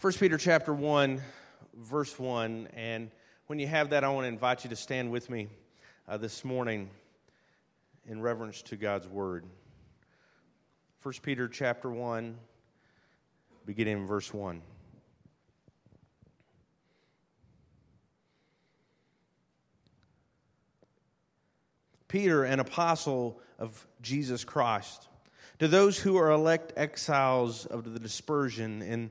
1 Peter chapter 1, verse 1. And when you have that, I want to invite you to stand with me uh, this morning in reverence to God's word. 1 Peter chapter 1, beginning in verse 1. Peter, an apostle of Jesus Christ, to those who are elect exiles of the dispersion in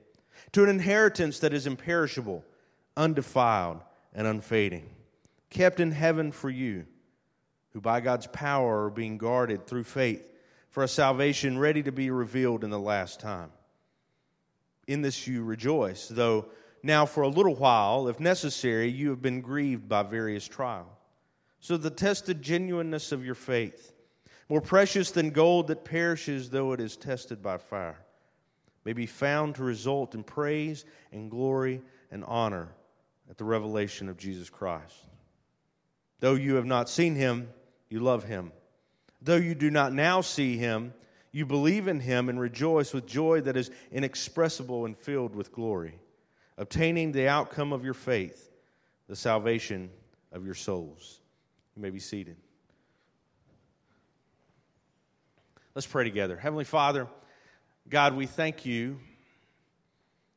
to an inheritance that is imperishable, undefiled, and unfading, kept in heaven for you, who by God's power are being guarded through faith for a salvation ready to be revealed in the last time. In this you rejoice, though now for a little while, if necessary, you have been grieved by various trials. So the tested genuineness of your faith, more precious than gold that perishes though it is tested by fire may be found to result in praise and glory and honor at the revelation of Jesus Christ. Though you have not seen him, you love him. Though you do not now see him, you believe in him and rejoice with joy that is inexpressible and filled with glory, obtaining the outcome of your faith, the salvation of your souls. You may be seated. Let's pray together. Heavenly Father, God, we thank you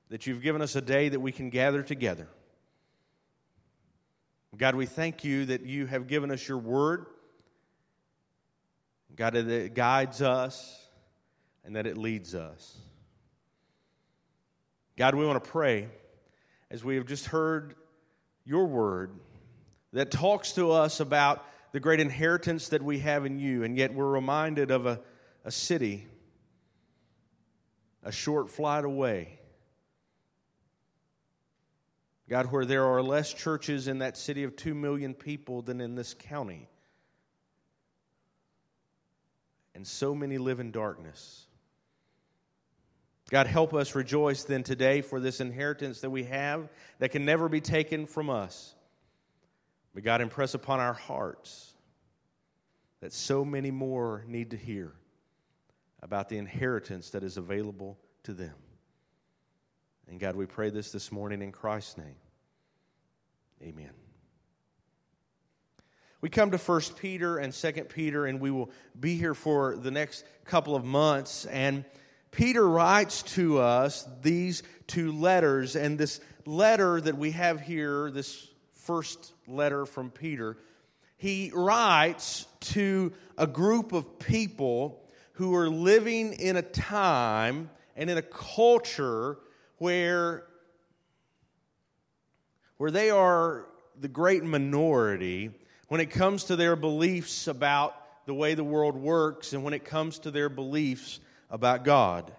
that you've given us a day that we can gather together. God, we thank you that you have given us your word. God, that it guides us and that it leads us. God, we want to pray as we have just heard your word that talks to us about the great inheritance that we have in you, and yet we're reminded of a, a city a short flight away. God, where there are less churches in that city of 2 million people than in this county. And so many live in darkness. God, help us rejoice then today for this inheritance that we have that can never be taken from us. But God, impress upon our hearts that so many more need to hear about the inheritance that is available to them. And God, we pray this this morning in Christ's name. Amen. We come to 1 Peter and 2 Peter, and we will be here for the next couple of months. And Peter writes to us these two letters, and this letter that we have here, this first letter from Peter, he writes to a group of people who are living in a time and in a culture where, where they are the great minority when it comes to their beliefs about the way the world works and when it comes to their beliefs about God.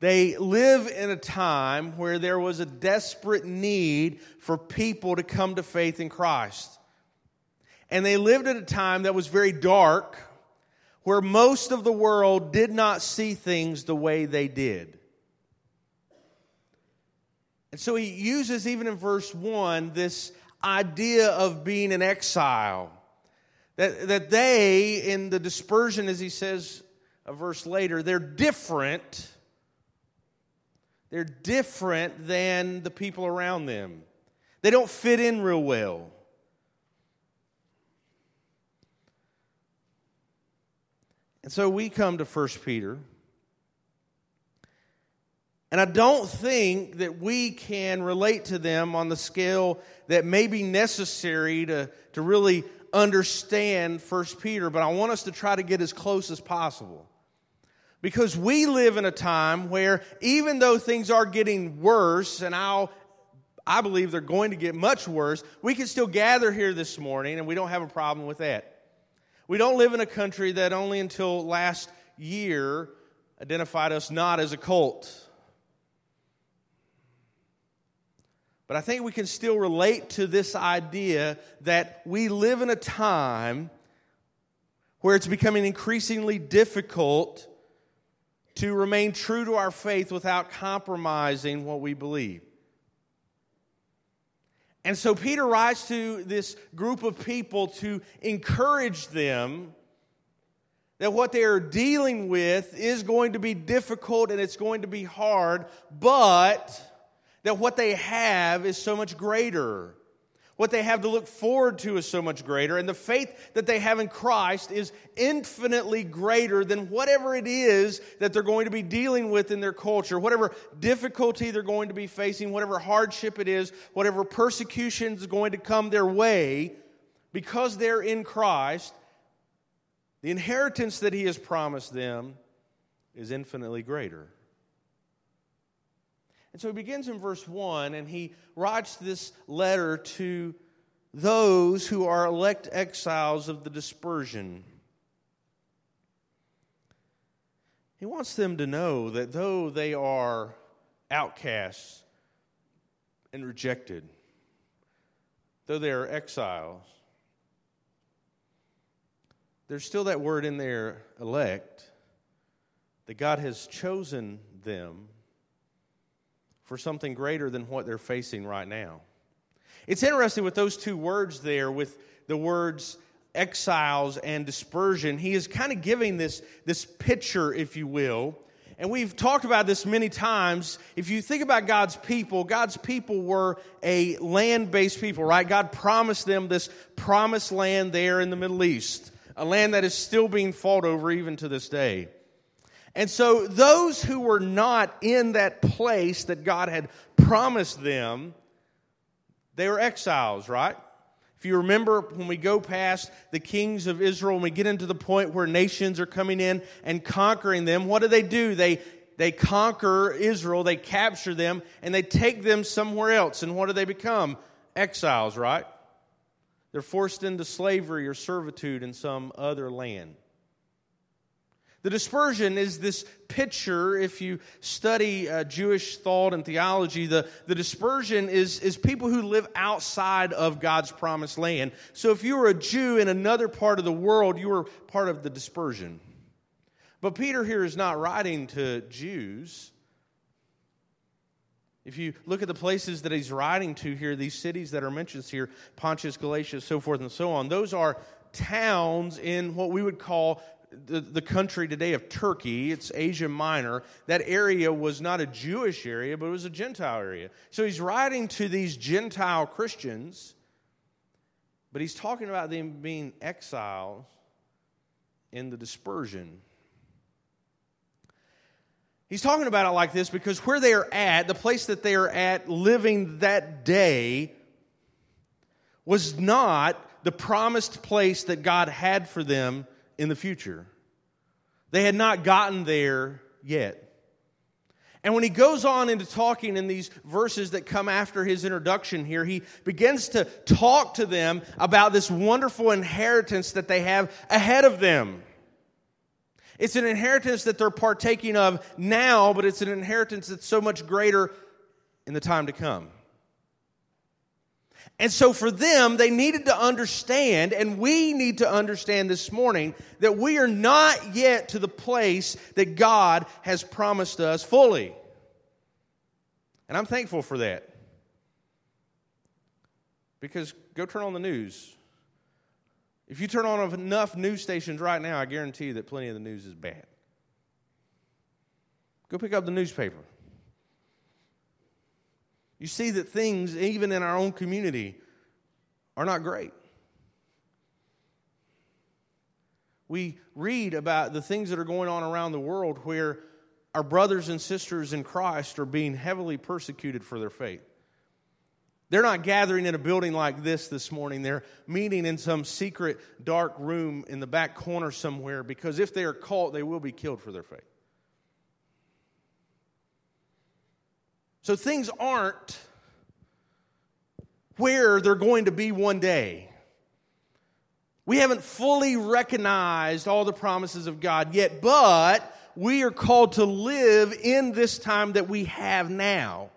They live in a time where there was a desperate need for people to come to faith in Christ. And they lived at a time that was very dark where most of the world did not see things the way they did. And so he uses, even in verse 1, this idea of being an exile. That, that they, in the dispersion, as he says a verse later, they're different. They're different than the people around them. They don't fit in real well. And so we come to 1 Peter. And I don't think that we can relate to them on the scale that may be necessary to, to really understand 1 Peter, but I want us to try to get as close as possible. Because we live in a time where even though things are getting worse, and I'll, I believe they're going to get much worse, we can still gather here this morning and we don't have a problem with that. We don't live in a country that only until last year identified us not as a cult. But I think we can still relate to this idea that we live in a time where it's becoming increasingly difficult to remain true to our faith without compromising what we believe. And so Peter writes to this group of people to encourage them that what they are dealing with is going to be difficult and it's going to be hard, but that what they have is so much greater. What they have to look forward to is so much greater, and the faith that they have in Christ is infinitely greater than whatever it is that they're going to be dealing with in their culture, whatever difficulty they're going to be facing, whatever hardship it is, whatever persecution is going to come their way, because they're in Christ, the inheritance that He has promised them is infinitely greater. And so he begins in verse 1 and he writes this letter to those who are elect exiles of the dispersion. He wants them to know that though they are outcasts and rejected, though they are exiles, there's still that word in there, elect, that God has chosen them for something greater than what they're facing right now. It's interesting with those two words there, with the words exiles and dispersion, he is kind of giving this, this picture, if you will. And we've talked about this many times. If you think about God's people, God's people were a land based people, right? God promised them this promised land there in the Middle East, a land that is still being fought over even to this day. And so those who were not in that place that God had promised them, they were exiles, right? If you remember, when we go past the kings of Israel and we get into the point where nations are coming in and conquering them, what do they do? They, they conquer Israel, they capture them, and they take them somewhere else. And what do they become? Exiles, right? They're forced into slavery or servitude in some other land. The dispersion is this picture, if you study uh, Jewish thought and theology, the, the dispersion is, is people who live outside of God's promised land. So if you were a Jew in another part of the world, you were part of the dispersion. But Peter here is not writing to Jews. If you look at the places that he's writing to here, these cities that are mentioned here, Pontius, Galatia, so forth and so on, those are towns in what we would call the, the country today of Turkey, it's Asia Minor, that area was not a Jewish area, but it was a Gentile area. So he's writing to these Gentile Christians, but he's talking about them being exiles in the dispersion. He's talking about it like this because where they are at, the place that they are at living that day, was not the promised place that God had for them in the future. They had not gotten there yet. And when he goes on into talking in these verses that come after his introduction here, he begins to talk to them about this wonderful inheritance that they have ahead of them. It's an inheritance that they're partaking of now, but it's an inheritance that's so much greater in the time to come. And so for them, they needed to understand, and we need to understand this morning, that we are not yet to the place that God has promised us fully. And I'm thankful for that. Because go turn on the news. If you turn on enough news stations right now, I guarantee you that plenty of the news is bad. Go pick up the newspaper you see that things, even in our own community, are not great. We read about the things that are going on around the world where our brothers and sisters in Christ are being heavily persecuted for their faith. They're not gathering in a building like this this morning. They're meeting in some secret dark room in the back corner somewhere because if they are caught, they will be killed for their faith. So things aren't where they're going to be one day. We haven't fully recognized all the promises of God yet, but we are called to live in this time that we have now.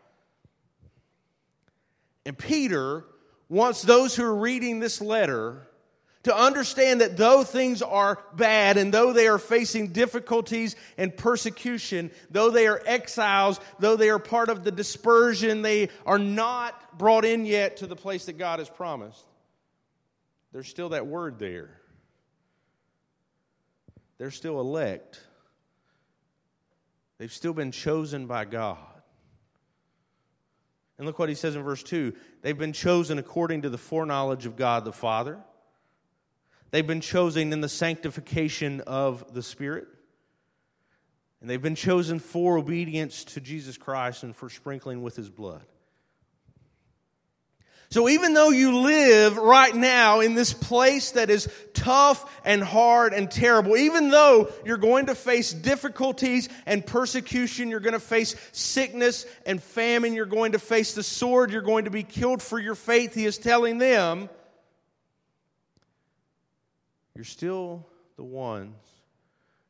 And Peter wants those who are reading this letter to understand that though things are bad and though they are facing difficulties and persecution, though they are exiles, though they are part of the dispersion, they are not brought in yet to the place that God has promised. There's still that word there. They're still elect. They've still been chosen by God. And look what he says in verse 2 they've been chosen according to the foreknowledge of God the Father They've been chosen in the sanctification of the Spirit. And they've been chosen for obedience to Jesus Christ and for sprinkling with his blood. So even though you live right now in this place that is tough and hard and terrible, even though you're going to face difficulties and persecution, you're going to face sickness and famine, you're going to face the sword, you're going to be killed for your faith, he is telling them, you're still the ones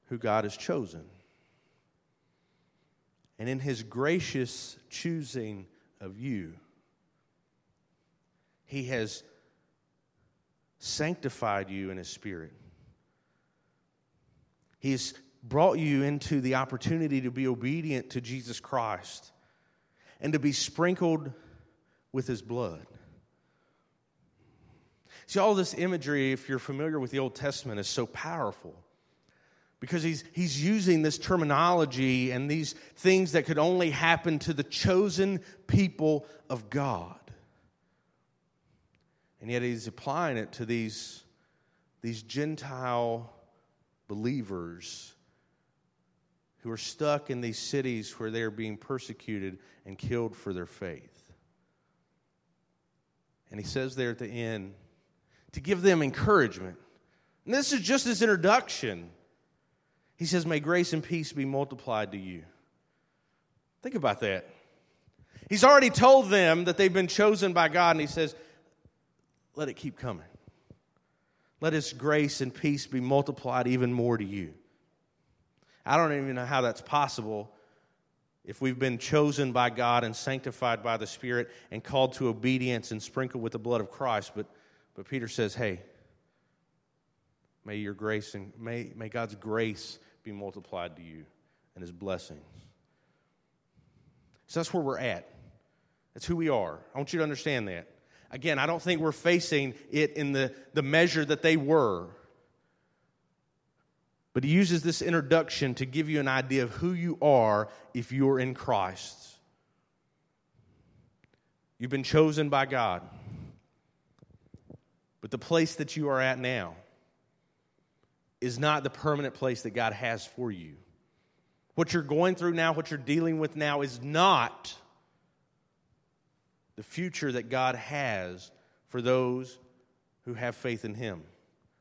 who God has chosen. And in his gracious choosing of you, he has sanctified you in his spirit. He's brought you into the opportunity to be obedient to Jesus Christ and to be sprinkled with his blood. See, all this imagery, if you're familiar with the Old Testament, is so powerful because he's, he's using this terminology and these things that could only happen to the chosen people of God. And yet he's applying it to these, these Gentile believers who are stuck in these cities where they are being persecuted and killed for their faith. And he says there at the end, to give them encouragement. And this is just his introduction. He says, May grace and peace be multiplied to you. Think about that. He's already told them that they've been chosen by God, and he says, Let it keep coming. Let his grace and peace be multiplied even more to you. I don't even know how that's possible if we've been chosen by God and sanctified by the Spirit and called to obedience and sprinkled with the blood of Christ, but but Peter says, hey, may your grace and may, may God's grace be multiplied to you and his blessings. So that's where we're at. That's who we are. I want you to understand that. Again, I don't think we're facing it in the, the measure that they were. But he uses this introduction to give you an idea of who you are if you're in Christ. You've been chosen by God. The place that you are at now is not the permanent place that God has for you. What you're going through now, what you're dealing with now, is not the future that God has for those who have faith in Him,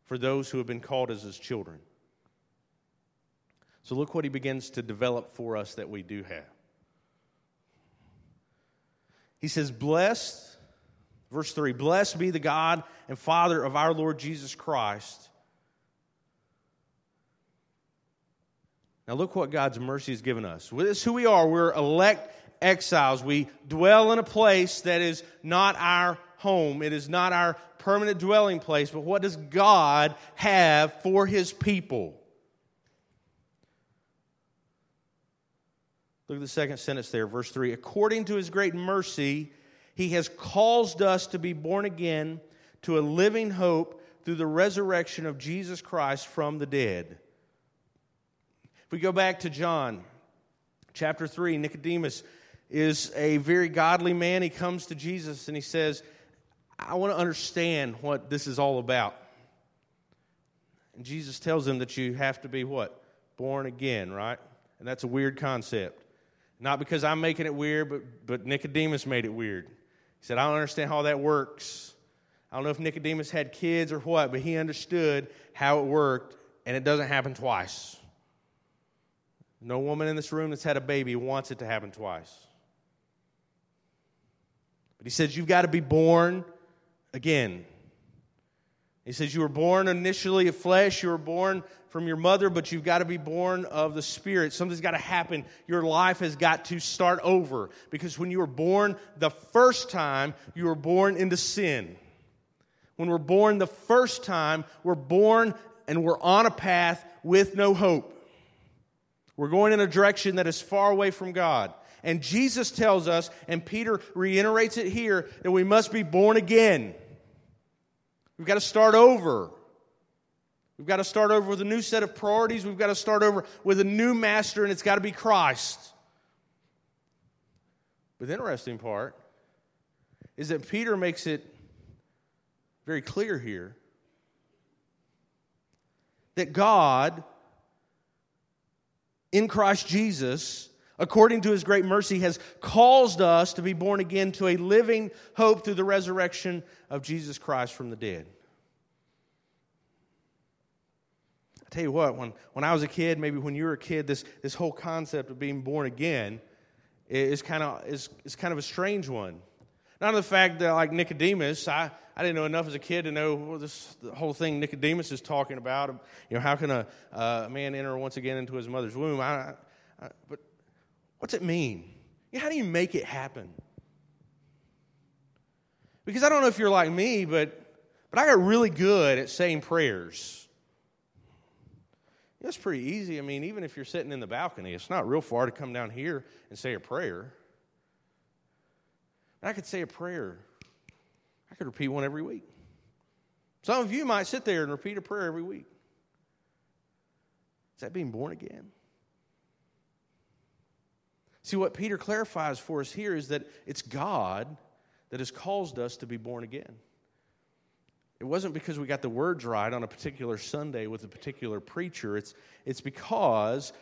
for those who have been called as His children. So look what He begins to develop for us that we do have. He says, Blessed Verse 3 Blessed be the God and Father of our Lord Jesus Christ. Now, look what God's mercy has given us. This is who we are. We're elect exiles. We dwell in a place that is not our home, it is not our permanent dwelling place. But what does God have for his people? Look at the second sentence there, verse 3. According to his great mercy, he has caused us to be born again to a living hope through the resurrection of Jesus Christ from the dead. If we go back to John chapter 3, Nicodemus is a very godly man. He comes to Jesus and he says, I want to understand what this is all about. And Jesus tells him that you have to be what? Born again, right? And that's a weird concept. Not because I'm making it weird, but, but Nicodemus made it weird. He said, I don't understand how that works. I don't know if Nicodemus had kids or what, but he understood how it worked, and it doesn't happen twice. No woman in this room that's had a baby wants it to happen twice. But he says, You've got to be born again. He says, You were born initially of flesh, you were born from your mother, but you've got to be born of the Spirit. Something's got to happen. Your life has got to start over. Because when you were born the first time, you were born into sin. When we're born the first time, we're born and we're on a path with no hope. We're going in a direction that is far away from God. And Jesus tells us, and Peter reiterates it here, that we must be born again. We've got to start over. We've got to start over with a new set of priorities. We've got to start over with a new master, and it's got to be Christ. But the interesting part is that Peter makes it very clear here that God, in Christ Jesus, according to his great mercy, has caused us to be born again to a living hope through the resurrection of Jesus Christ from the dead. Tell you what, when, when I was a kid, maybe when you were a kid, this, this whole concept of being born again is kind of is, is kind of a strange one. Not the fact that like Nicodemus, I, I didn't know enough as a kid to know well, this the whole thing Nicodemus is talking about. You know, how can a, a man enter once again into his mother's womb? I, I, but what's it mean? How do you make it happen? Because I don't know if you're like me, but but I got really good at saying prayers. It's pretty easy. I mean, even if you're sitting in the balcony, it's not real far to come down here and say a prayer. I could say a prayer. I could repeat one every week. Some of you might sit there and repeat a prayer every week. Is that being born again? See, what Peter clarifies for us here is that it's God that has caused us to be born again. It wasn't because we got the words right on a particular Sunday with a particular preacher. It's, it's because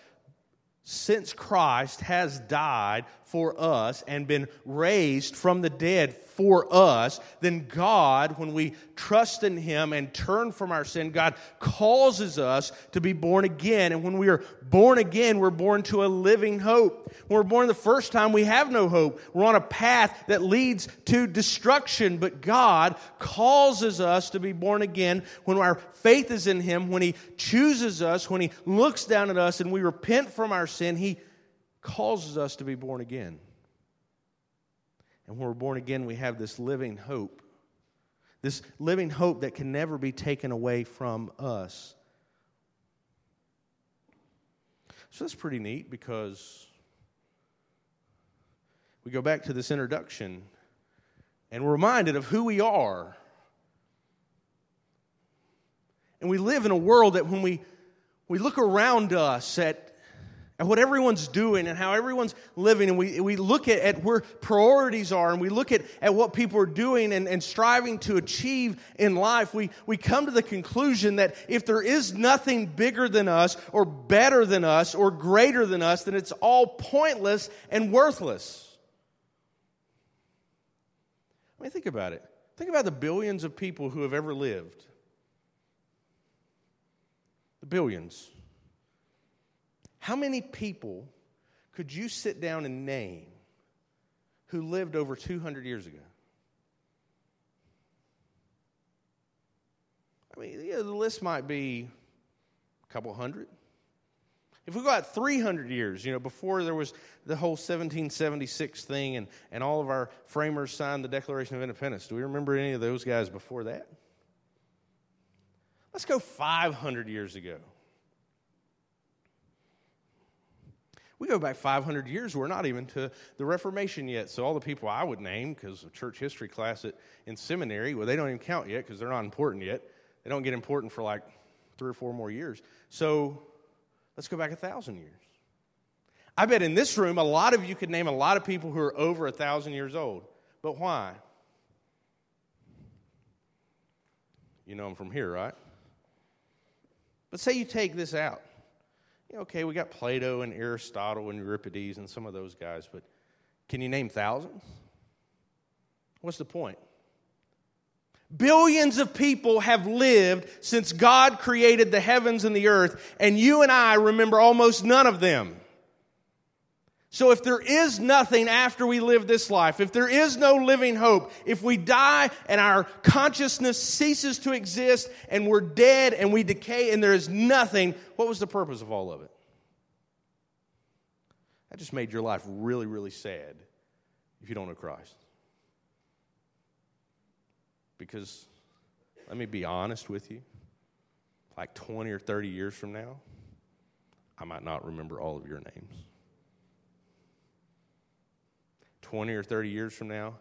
since Christ has died for us and been raised from the dead for us, then God, when we trust in Him and turn from our sin, God causes us to be born again. And when we are born again, we're born to a living hope. When we're born the first time, we have no hope. We're on a path that leads to destruction. But God causes us to be born again when our faith is in Him, when He chooses us, when He looks down at us and we repent from our sin, He causes us to be born again. And when we're born again, we have this living hope. This living hope that can never be taken away from us. So that's pretty neat because we go back to this introduction and we're reminded of who we are. And we live in a world that when we, we look around us at and what everyone's doing and how everyone's living. And we, we look at, at where priorities are and we look at, at what people are doing and, and striving to achieve in life. We, we come to the conclusion that if there is nothing bigger than us or better than us or greater than us, then it's all pointless and worthless. I mean, think about it. Think about the billions of people who have ever lived. The billions. How many people could you sit down and name who lived over 200 years ago? I mean, yeah, the list might be a couple hundred. If we go out 300 years, you know, before there was the whole 1776 thing and, and all of our framers signed the Declaration of Independence, do we remember any of those guys before that? Let's go 500 years ago. We go back 500 years, we're not even to the Reformation yet. So, all the people I would name, because of church history class at, in seminary, well, they don't even count yet because they're not important yet. They don't get important for like three or four more years. So, let's go back a thousand years. I bet in this room, a lot of you could name a lot of people who are over a thousand years old. But why? You know them from here, right? But say you take this out okay, we got Plato and Aristotle and Euripides and some of those guys, but can you name thousands? What's the point? Billions of people have lived since God created the heavens and the earth, and you and I remember almost none of them. So, if there is nothing after we live this life, if there is no living hope, if we die and our consciousness ceases to exist and we're dead and we decay and there is nothing, what was the purpose of all of it? That just made your life really, really sad if you don't know Christ. Because, let me be honest with you, like 20 or 30 years from now, I might not remember all of your names. 20 or 30 years from now,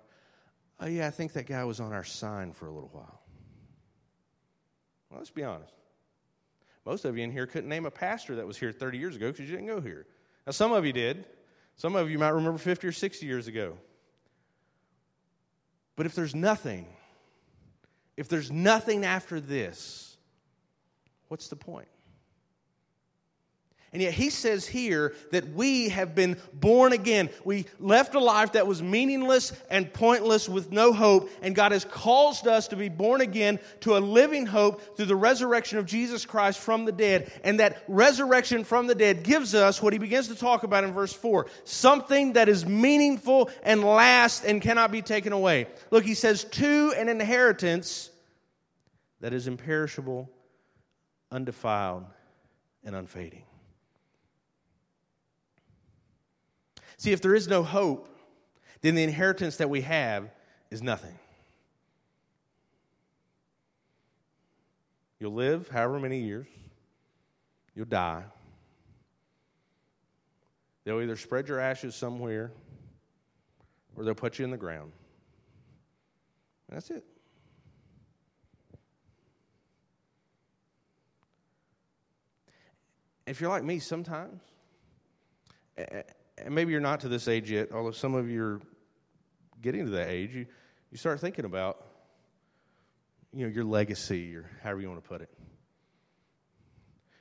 oh, yeah, I think that guy was on our sign for a little while. Well, let's be honest. Most of you in here couldn't name a pastor that was here 30 years ago because you didn't go here. Now, some of you did. Some of you might remember 50 or 60 years ago. But if there's nothing, if there's nothing after this, what's the point? And yet he says here that we have been born again. We left a life that was meaningless and pointless with no hope, and God has caused us to be born again to a living hope through the resurrection of Jesus Christ from the dead. And that resurrection from the dead gives us what he begins to talk about in verse 4 something that is meaningful and lasts and cannot be taken away. Look, he says, to an inheritance that is imperishable, undefiled, and unfading. See, if there is no hope, then the inheritance that we have is nothing. You'll live however many years, you'll die. They'll either spread your ashes somewhere or they'll put you in the ground. And that's it. If you're like me, sometimes and maybe you're not to this age yet, although some of you are getting to that age, you, you start thinking about you know, your legacy or however you want to put it.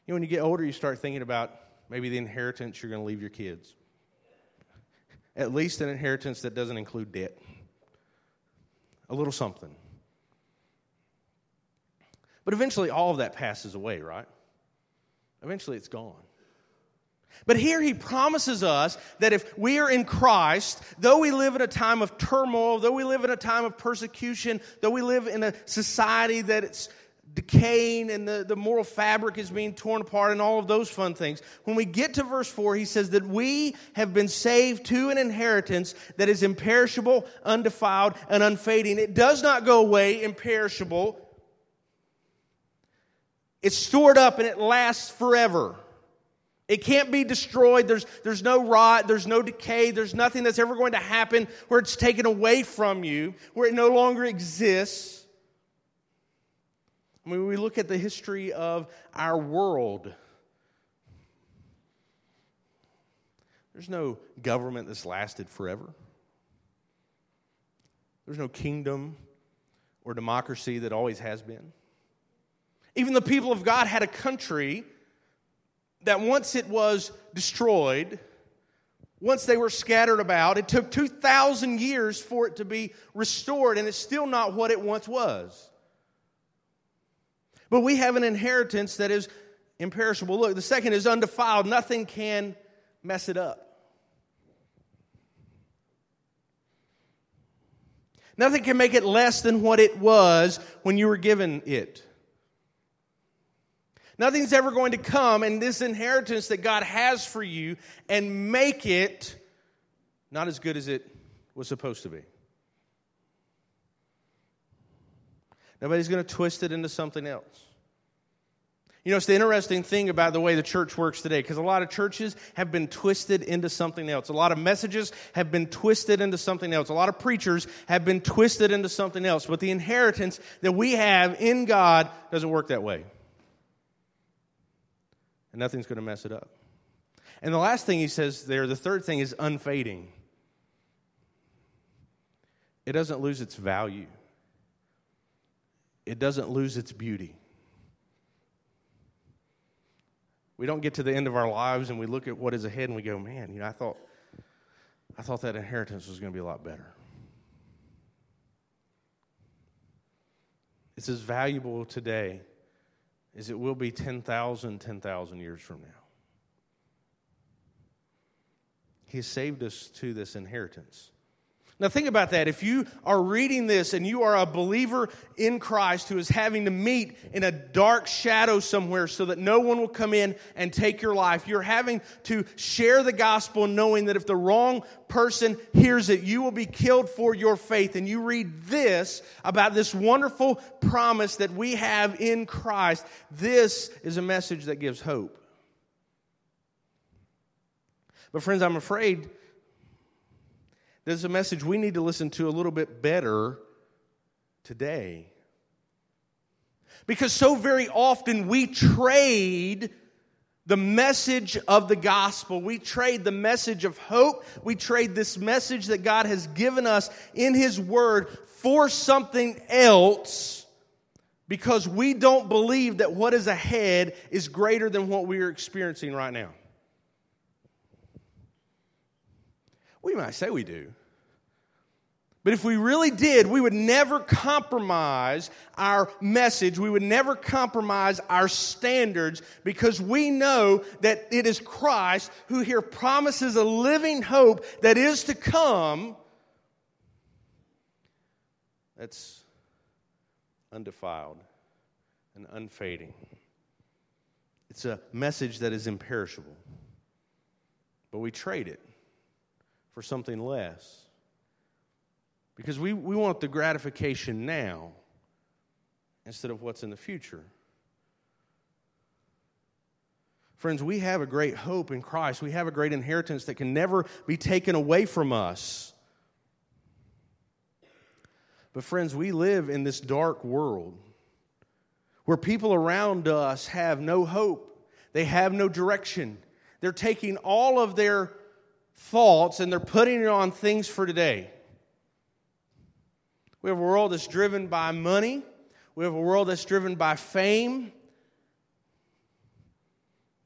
You know, when you get older, you start thinking about maybe the inheritance you're going to leave your kids. At least an inheritance that doesn't include debt. A little something. But eventually, all of that passes away, right? Eventually, it's gone. But here he promises us that if we are in Christ, though we live in a time of turmoil, though we live in a time of persecution, though we live in a society that it's decaying and the, the moral fabric is being torn apart and all of those fun things. When we get to verse 4, he says that we have been saved to an inheritance that is imperishable, undefiled, and unfading. It does not go away, imperishable. It's stored up and it lasts forever. It can't be destroyed. There's, there's no rot. There's no decay. There's nothing that's ever going to happen where it's taken away from you, where it no longer exists. I mean, we look at the history of our world. There's no government that's lasted forever. There's no kingdom or democracy that always has been. Even the people of God had a country that once it was destroyed, once they were scattered about, it took 2,000 years for it to be restored, and it's still not what it once was. But we have an inheritance that is imperishable. Look, the second is undefiled. Nothing can mess it up. Nothing can make it less than what it was when you were given it. Nothing's ever going to come in this inheritance that God has for you and make it not as good as it was supposed to be. Nobody's going to twist it into something else. You know, it's the interesting thing about the way the church works today, because a lot of churches have been twisted into something else. A lot of messages have been twisted into something else. A lot of preachers have been twisted into something else. But the inheritance that we have in God doesn't work that way and nothing's going to mess it up. And the last thing he says there, the third thing is unfading. It doesn't lose its value, it doesn't lose its beauty. We don't get to the end of our lives and we look at what is ahead and we go, man, you know, I thought, I thought that inheritance was going to be a lot better. It's as valuable today is it will be 10,000, 10,000 years from now. He saved us to this inheritance. Now, think about that. If you are reading this and you are a believer in Christ who is having to meet in a dark shadow somewhere so that no one will come in and take your life, you're having to share the gospel knowing that if the wrong person hears it, you will be killed for your faith. And you read this about this wonderful promise that we have in Christ. This is a message that gives hope. But, friends, I'm afraid there's a message we need to listen to a little bit better today. Because so very often we trade the message of the gospel. We trade the message of hope. We trade this message that God has given us in His Word for something else because we don't believe that what is ahead is greater than what we are experiencing right now. We might say we do. But if we really did, we would never compromise our message. We would never compromise our standards because we know that it is Christ who here promises a living hope that is to come that's undefiled and unfading. It's a message that is imperishable, but we trade it for something less because we, we want the gratification now instead of what's in the future. Friends, we have a great hope in Christ. We have a great inheritance that can never be taken away from us. But, friends, we live in this dark world where people around us have no hope, they have no direction. They're taking all of their thoughts and they're putting it on things for today. We have a world that's driven by money. We have a world that's driven by fame.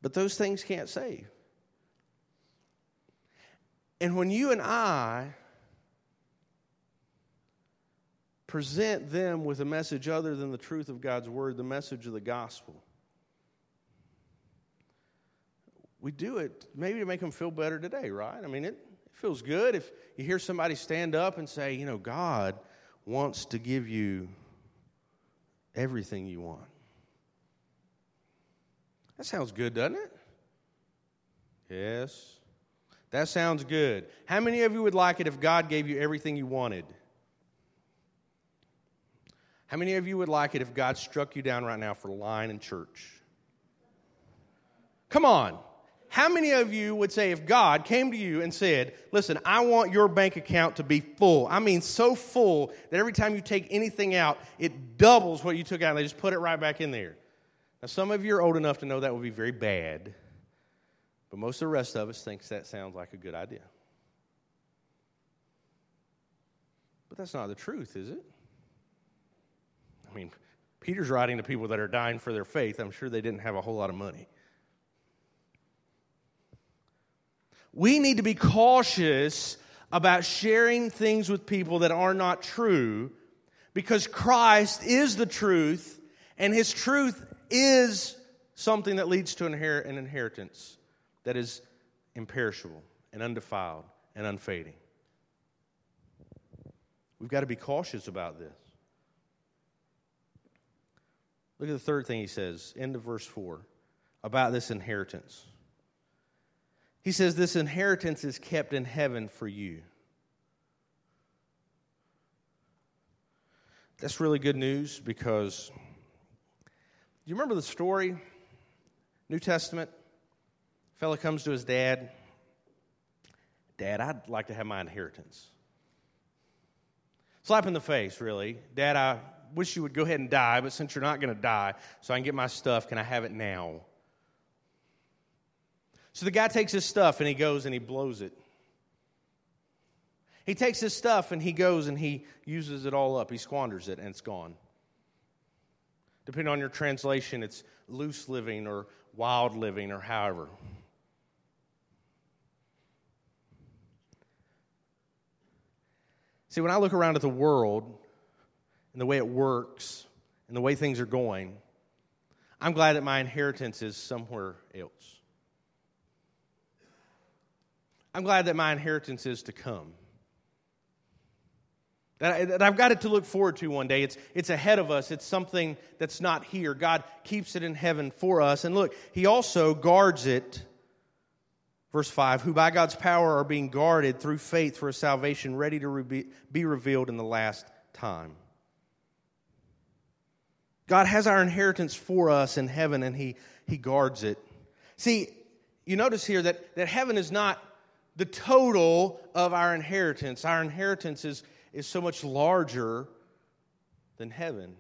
But those things can't save. And when you and I present them with a message other than the truth of God's word, the message of the gospel, we do it maybe to make them feel better today, right? I mean, it, it feels good if you hear somebody stand up and say, you know, God wants to give you everything you want. That sounds good, doesn't it? Yes. That sounds good. How many of you would like it if God gave you everything you wanted? How many of you would like it if God struck you down right now for lying in church? Come on. How many of you would say if God came to you and said, Listen, I want your bank account to be full? I mean, so full that every time you take anything out, it doubles what you took out and they just put it right back in there. Now, some of you are old enough to know that would be very bad, but most of the rest of us thinks that sounds like a good idea. But that's not the truth, is it? I mean, Peter's writing to people that are dying for their faith. I'm sure they didn't have a whole lot of money. We need to be cautious about sharing things with people that are not true because Christ is the truth and his truth is something that leads to an inheritance that is imperishable and undefiled and unfading. We've got to be cautious about this. Look at the third thing he says, end of verse 4, about this inheritance. He says, This inheritance is kept in heaven for you. That's really good news because do you remember the story? New Testament. Fellow comes to his dad. Dad, I'd like to have my inheritance. Slap in the face, really. Dad, I wish you would go ahead and die, but since you're not going to die, so I can get my stuff, can I have it now? So the guy takes his stuff and he goes and he blows it. He takes his stuff and he goes and he uses it all up. He squanders it and it's gone. Depending on your translation, it's loose living or wild living or however. See, when I look around at the world and the way it works and the way things are going, I'm glad that my inheritance is somewhere else. I'm glad that my inheritance is to come. That, I, that I've got it to look forward to one day. It's, it's ahead of us. It's something that's not here. God keeps it in heaven for us. And look, He also guards it. Verse 5 Who by God's power are being guarded through faith for a salvation ready to re- be revealed in the last time. God has our inheritance for us in heaven and He, he guards it. See, you notice here that, that heaven is not the total of our inheritance. Our inheritance is, is so much larger than heaven.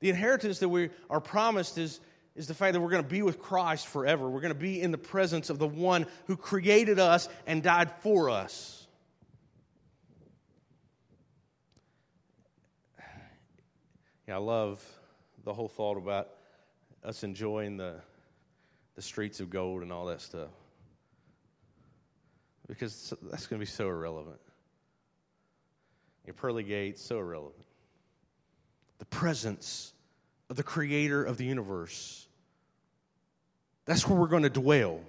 The inheritance that we are promised is, is the fact that we're going to be with Christ forever. We're going to be in the presence of the one who created us and died for us. Yeah, I love the whole thought about us enjoying the, the streets of gold and all that stuff because that's going to be so irrelevant. Your pearly gates, so irrelevant. The presence of the creator of the universe. That's where we're going to dwell.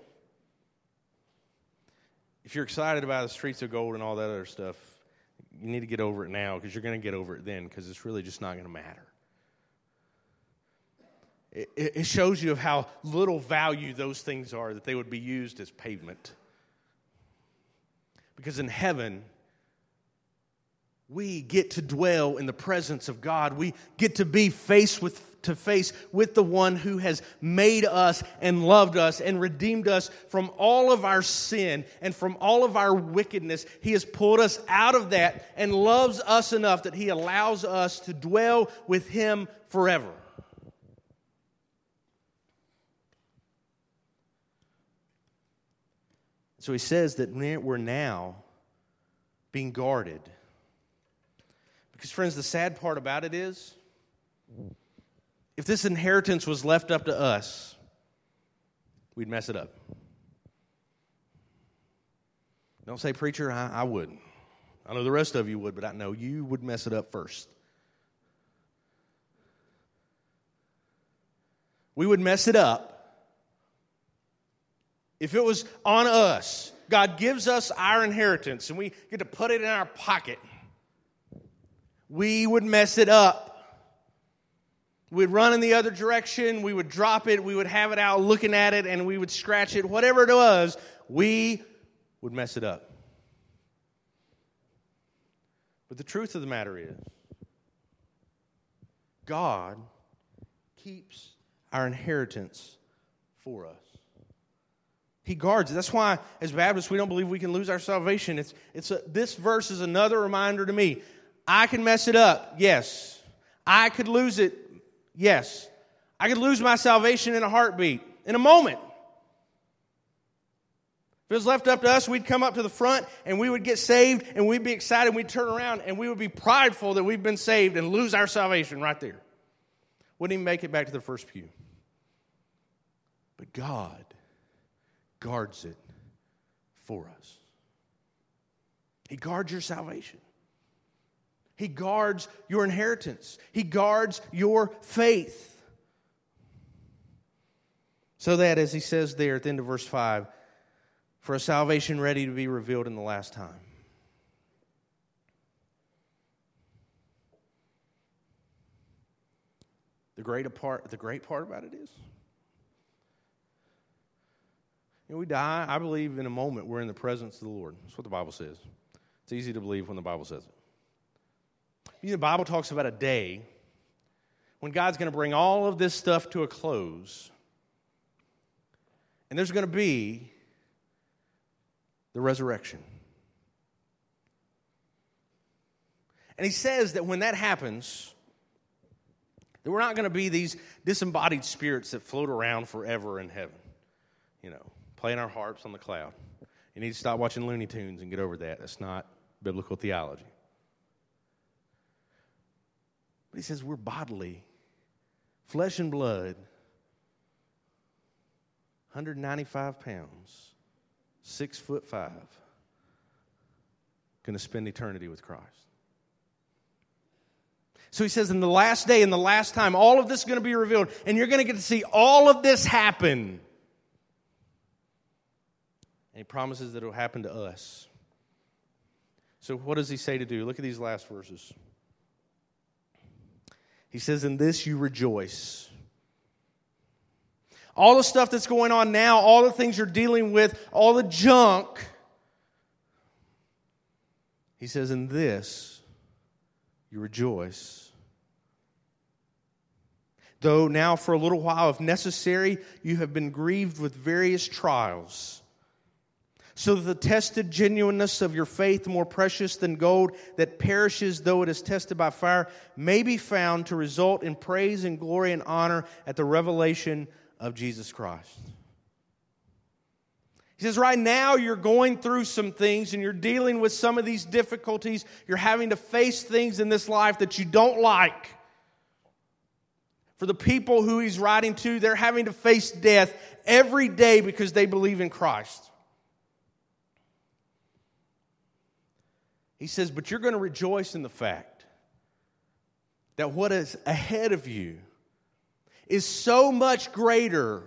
If you're excited about the streets of gold and all that other stuff, you need to get over it now because you're going to get over it then because it's really just not going to matter. It, it shows you of how little value those things are that they would be used as pavement. Because in heaven, we get to dwell in the presence of God. We get to be face with to face with the one who has made us and loved us and redeemed us from all of our sin and from all of our wickedness. He has pulled us out of that and loves us enough that he allows us to dwell with him forever. So he says that we're now being guarded. Because, friends, the sad part about it is if this inheritance was left up to us, we'd mess it up. Don't say, Preacher, I, I wouldn't. I know the rest of you would, but I know you would mess it up first. We would mess it up if it was on us, God gives us our inheritance and we get to put it in our pocket, we would mess it up. We'd run in the other direction, we would drop it, we would have it out looking at it, and we would scratch it, whatever it was, we would mess it up. But the truth of the matter is, God keeps our inheritance for us. He guards it. That's why, as Baptists, we don't believe we can lose our salvation. It's, it's a, this verse is another reminder to me. I can mess it up, yes. I could lose it, yes. I could lose my salvation in a heartbeat, in a moment. If it was left up to us, we'd come up to the front and we would get saved and we'd be excited. We'd turn around and we would be prideful that we've been saved and lose our salvation right there. Wouldn't even make it back to the first pew. But God guards it for us. He guards your salvation. He guards your inheritance. He guards your faith. So that, as he says there at the end of verse 5, for a salvation ready to be revealed in the last time. The great part, the great part about it is Know, we die, I believe, in a moment we're in the presence of the Lord. That's what the Bible says. It's easy to believe when the Bible says it. You know, the Bible talks about a day when God's going to bring all of this stuff to a close, and there's going to be the resurrection. And he says that when that happens, that we're not going to be these disembodied spirits that float around forever in heaven. You know, playing our harps on the cloud. You need to stop watching Looney Tunes and get over that. That's not biblical theology. But he says we're bodily, flesh and blood, 195 pounds, six foot five, going to spend eternity with Christ. So he says, in the last day, in the last time, all of this is going to be revealed, and you're going to get to see all of this happen And he promises that it will happen to us. So, what does he say to do? Look at these last verses. He says, In this you rejoice. All the stuff that's going on now, all the things you're dealing with, all the junk. He says, In this you rejoice. Though now, for a little while, if necessary, you have been grieved with various trials so that the tested genuineness of your faith, more precious than gold that perishes though it is tested by fire, may be found to result in praise and glory and honor at the revelation of Jesus Christ. He says, right now you're going through some things and you're dealing with some of these difficulties. You're having to face things in this life that you don't like. For the people who he's writing to, they're having to face death every day because they believe in Christ. He says, But you're going to rejoice in the fact that what is ahead of you is so much greater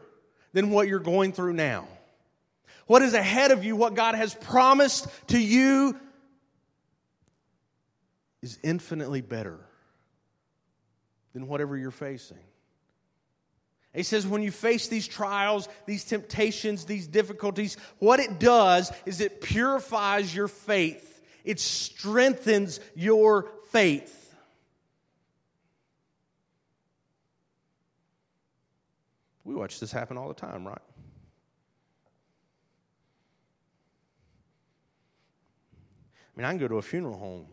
than what you're going through now. What is ahead of you, what God has promised to you, is infinitely better than whatever you're facing. He says, when you face these trials, these temptations, these difficulties, what it does is it purifies your faith it strengthens your faith. We watch this happen all the time, right? I mean, I can go to a funeral home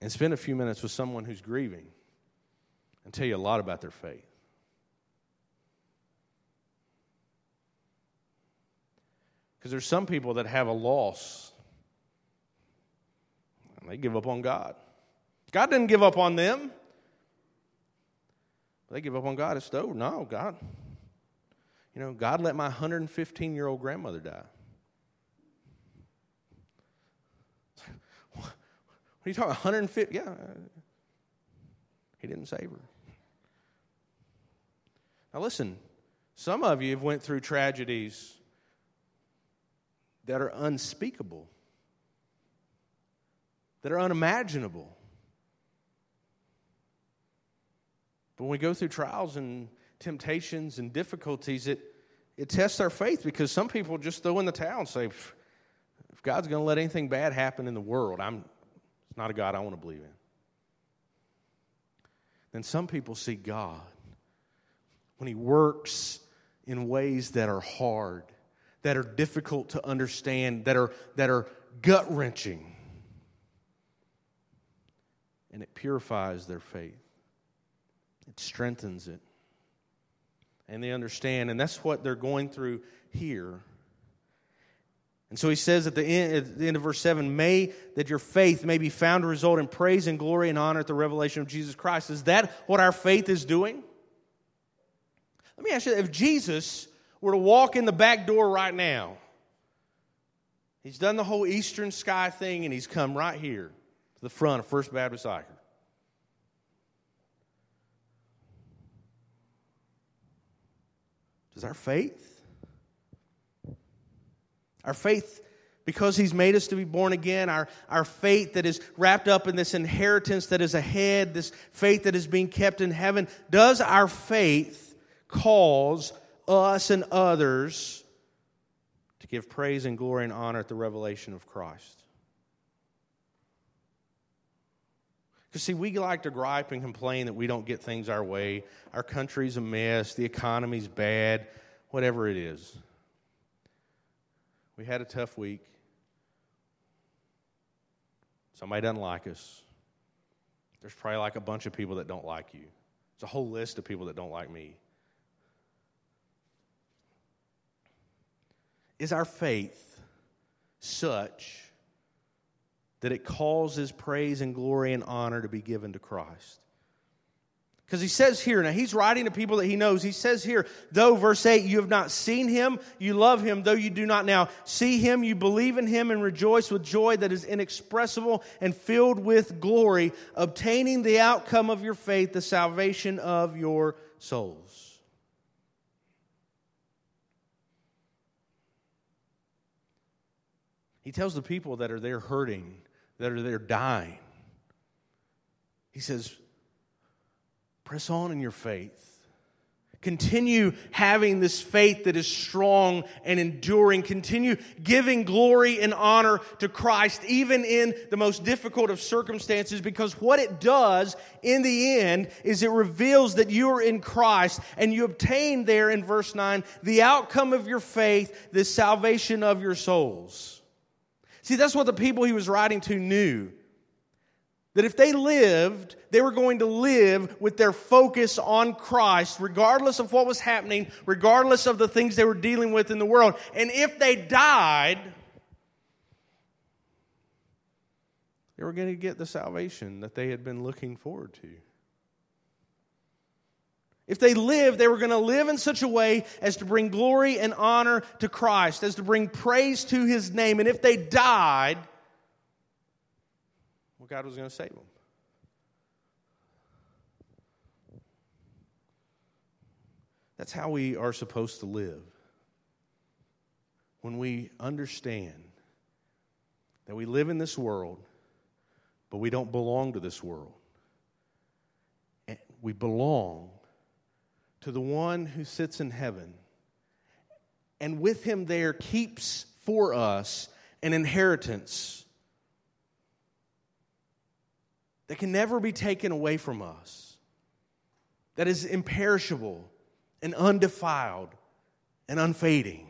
and spend a few minutes with someone who's grieving and tell you a lot about their faith. Because there's some people that have a loss they give up on God. God didn't give up on them. They give up on God. It's over. No, God. You know, God let my 115 year old grandmother die. What are you talking about? 150? Yeah. He didn't save her. Now listen, some of you have went through tragedies that are unspeakable that are unimaginable. But when we go through trials and temptations and difficulties, it, it tests our faith because some people just throw in the towel and say, if God's going to let anything bad happen in the world, I'm, it's not a God I want to believe in. Then some people see God when He works in ways that are hard, that are difficult to understand, that are, that are gut wrenching and it purifies their faith. It strengthens it. And they understand, and that's what they're going through here. And so he says at the, end, at the end of verse 7 May that your faith may be found to result in praise and glory and honor at the revelation of Jesus Christ. Is that what our faith is doing? Let me ask you if Jesus were to walk in the back door right now, he's done the whole eastern sky thing and he's come right here to the front of First Baptist Eicher. Does our faith? Our faith, because He's made us to be born again, our, our faith that is wrapped up in this inheritance that is ahead, this faith that is being kept in heaven, does our faith cause us and others to give praise and glory and honor at the revelation of Christ? Because, see, we like to gripe and complain that we don't get things our way. Our country's a mess, the economy's bad, whatever it is. We had a tough week. Somebody doesn't like us. There's probably like a bunch of people that don't like you. It's a whole list of people that don't like me. Is our faith such that it causes praise and glory and honor to be given to Christ. Because he says here, now he's writing to people that he knows. He says here, though, verse 8, you have not seen him, you love him, though you do not now see him, you believe in him and rejoice with joy that is inexpressible and filled with glory, obtaining the outcome of your faith, the salvation of your souls. He tells the people that are there hurting, that are there dying, He says, press on in your faith. Continue having this faith that is strong and enduring. Continue giving glory and honor to Christ, even in the most difficult of circumstances, because what it does in the end is it reveals that you are in Christ and you obtain there in verse 9 the outcome of your faith, the salvation of your souls. See, that's what the people he was writing to knew. That if they lived, they were going to live with their focus on Christ, regardless of what was happening, regardless of the things they were dealing with in the world. And if they died, they were going to get the salvation that they had been looking forward to. If they lived, they were going to live in such a way as to bring glory and honor to Christ, as to bring praise to his name. And if they died, well, God was going to save them. That's how we are supposed to live. When we understand that we live in this world, but we don't belong to this world. And we belong to the one who sits in heaven, and with him there keeps for us an inheritance that can never be taken away from us, that is imperishable and undefiled and unfading.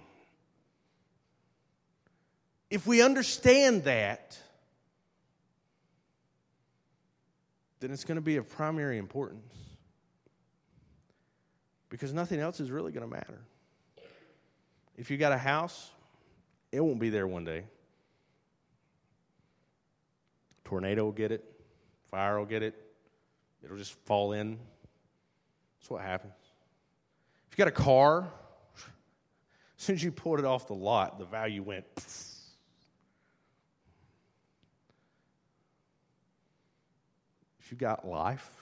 If we understand that, then it's going to be of primary importance because nothing else is really going to matter. If you got a house, it won't be there one day. Tornado will get it. Fire will get it, it'll just fall in. That's what happens. If you got a car, as soon as you pulled it off the lot, the value went. If you got life,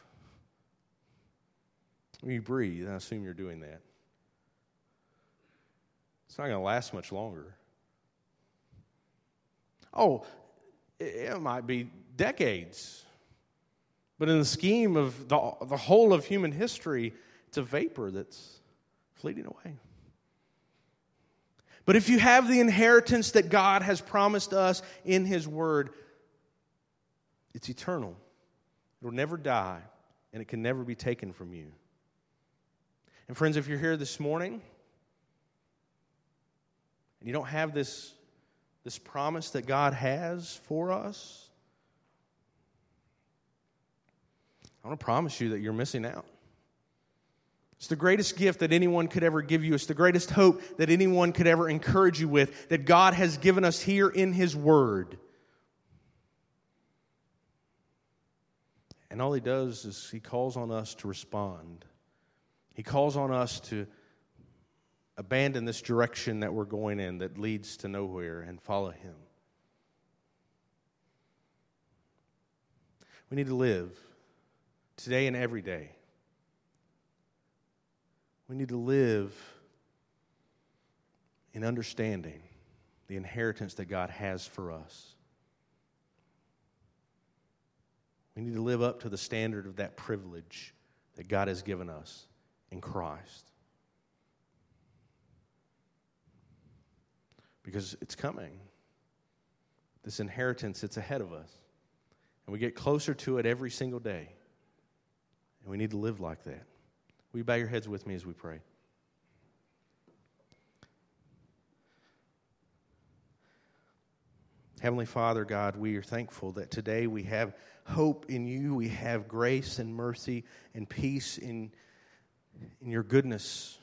you breathe, I assume you're doing that. It's not going to last much longer. Oh, it might be decades but in the scheme of the, the whole of human history, it's a vapor that's fleeting away. But if you have the inheritance that God has promised us in His Word, it's eternal. It will never die, and it can never be taken from you. And, friends, if you're here this morning and you don't have this, this promise that God has for us, I want to promise you that you're missing out. It's the greatest gift that anyone could ever give you. It's the greatest hope that anyone could ever encourage you with that God has given us here in His Word. And all He does is He calls on us to respond. He calls on us to abandon this direction that we're going in that leads to nowhere and follow Him. We need to live today and every day. We need to live in understanding the inheritance that God has for us. We need to live up to the standard of that privilege that God has given us in Christ. Because it's coming. This inheritance, it's ahead of us. And we get closer to it every single day. And we need to live like that. Will you bow your heads with me as we pray? Heavenly Father, God, we are thankful that today we have hope in you. We have grace and mercy and peace in, in your goodness.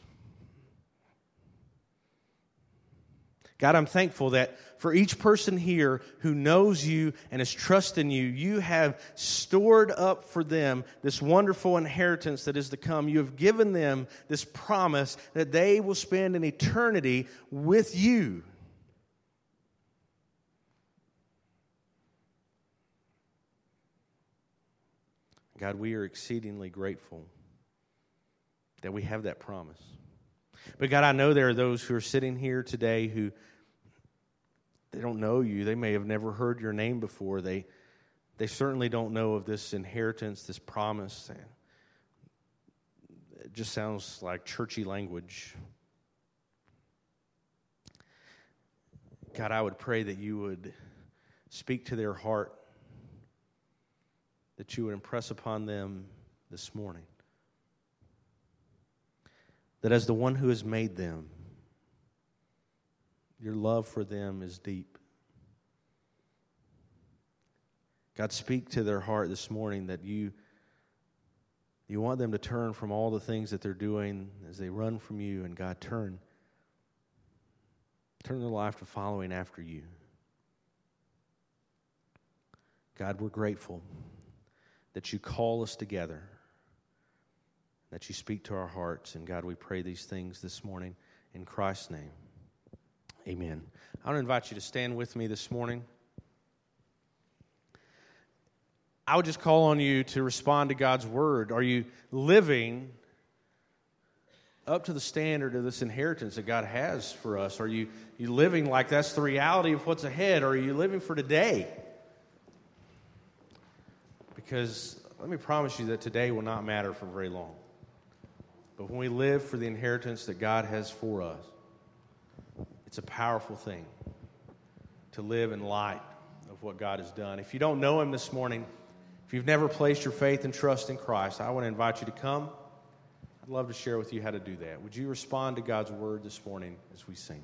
God, I'm thankful that for each person here who knows you and is trusting you, you have stored up for them this wonderful inheritance that is to come. You have given them this promise that they will spend an eternity with you. God, we are exceedingly grateful that we have that promise. But God, I know there are those who are sitting here today who they don't know you. They may have never heard your name before. They, they certainly don't know of this inheritance, this promise. It just sounds like churchy language. God, I would pray that you would speak to their heart, that you would impress upon them this morning. That as the one who has made them, your love for them is deep. God, speak to their heart this morning that you, you want them to turn from all the things that they're doing as they run from you, and God, turn, turn their life to following after you. God, we're grateful that you call us together, that you speak to our hearts. And God, we pray these things this morning in Christ's name. Amen. I want to invite you to stand with me this morning. I would just call on you to respond to God's word. Are you living up to the standard of this inheritance that God has for us? Are you, you living like that's the reality of what's ahead? Or are you living for today? Because let me promise you that today will not matter for very long. But when we live for the inheritance that God has for us, it's a powerful thing to live in light of what God has done. If you don't know Him this morning, if you've never placed your faith and trust in Christ, I want to invite you to come. I'd love to share with you how to do that. Would you respond to God's word this morning as we sing?